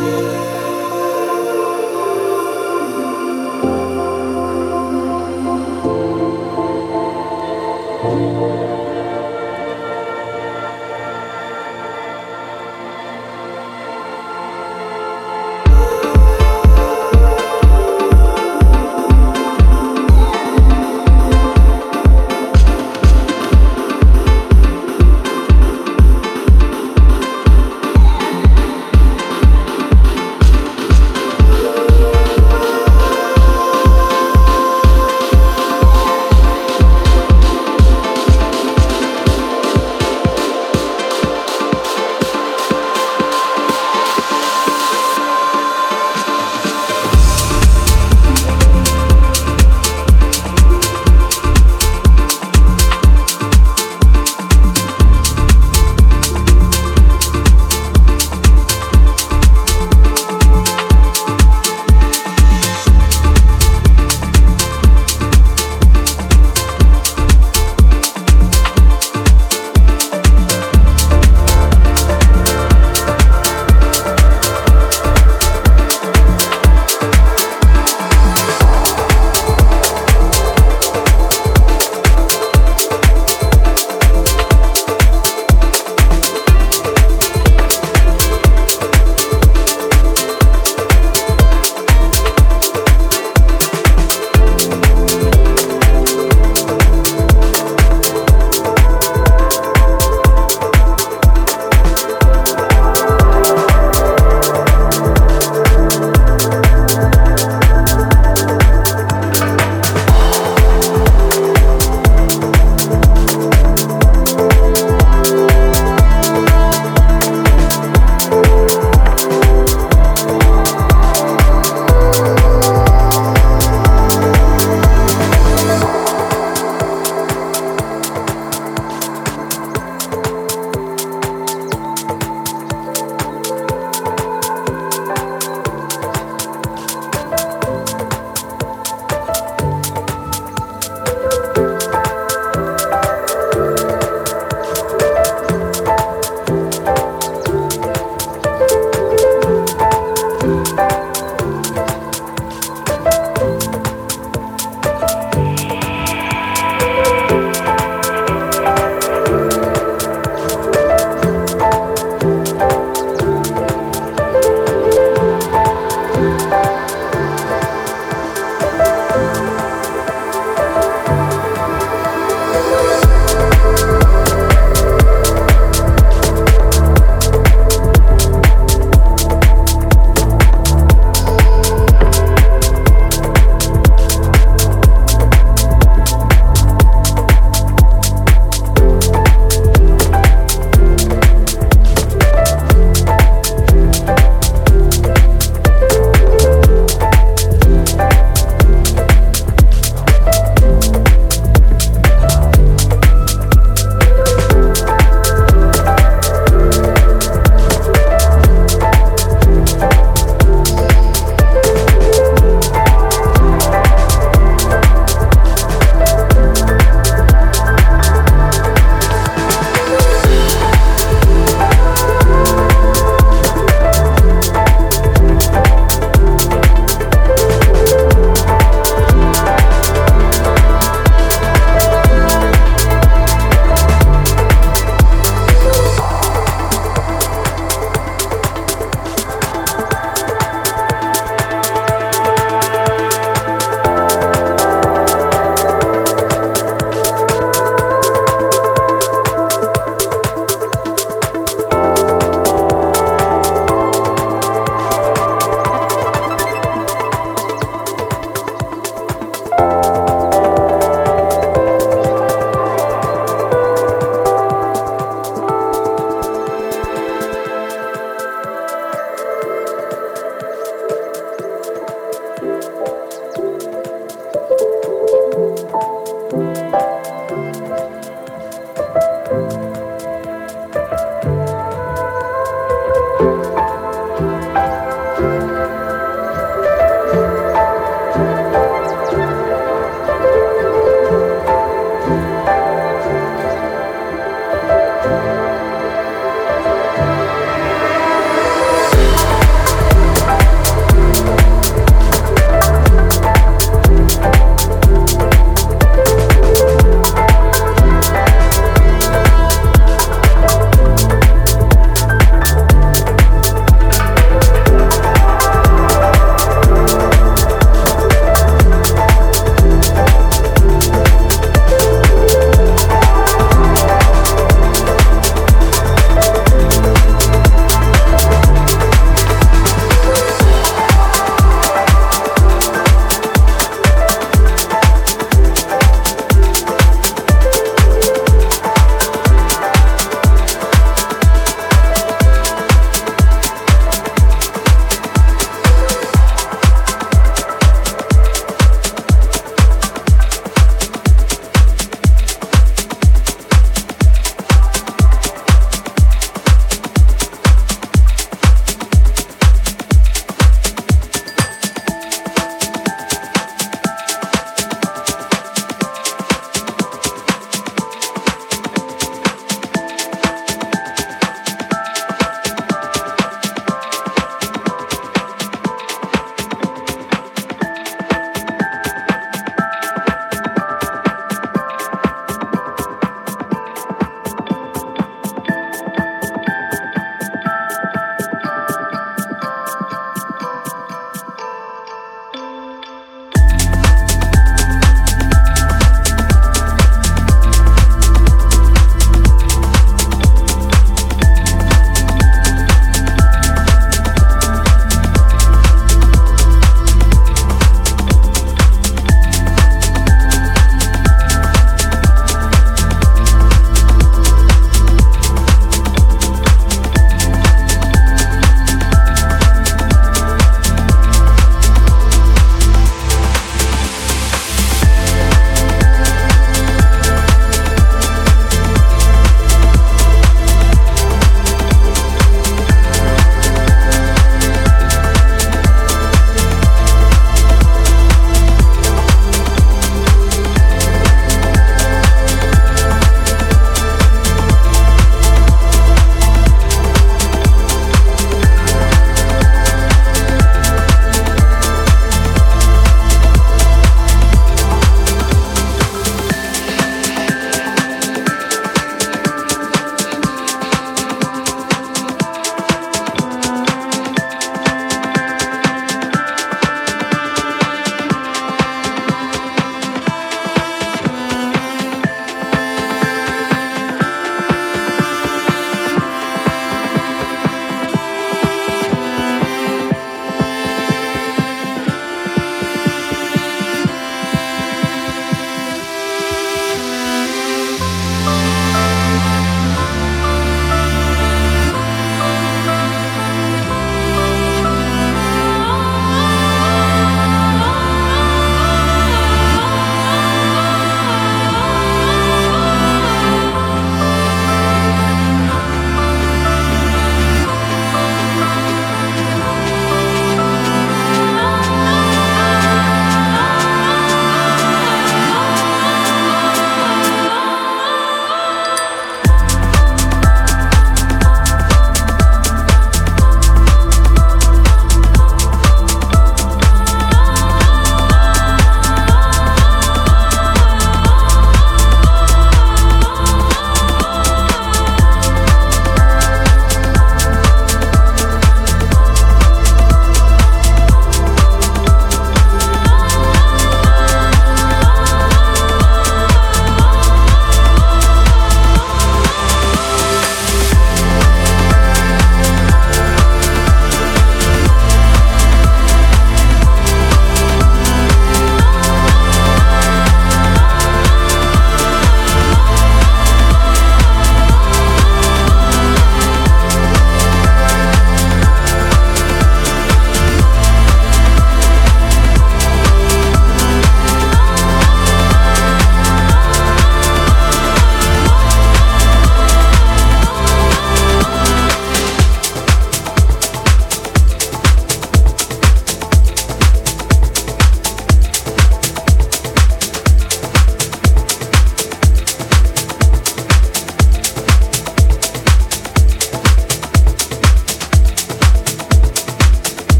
oh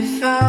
before.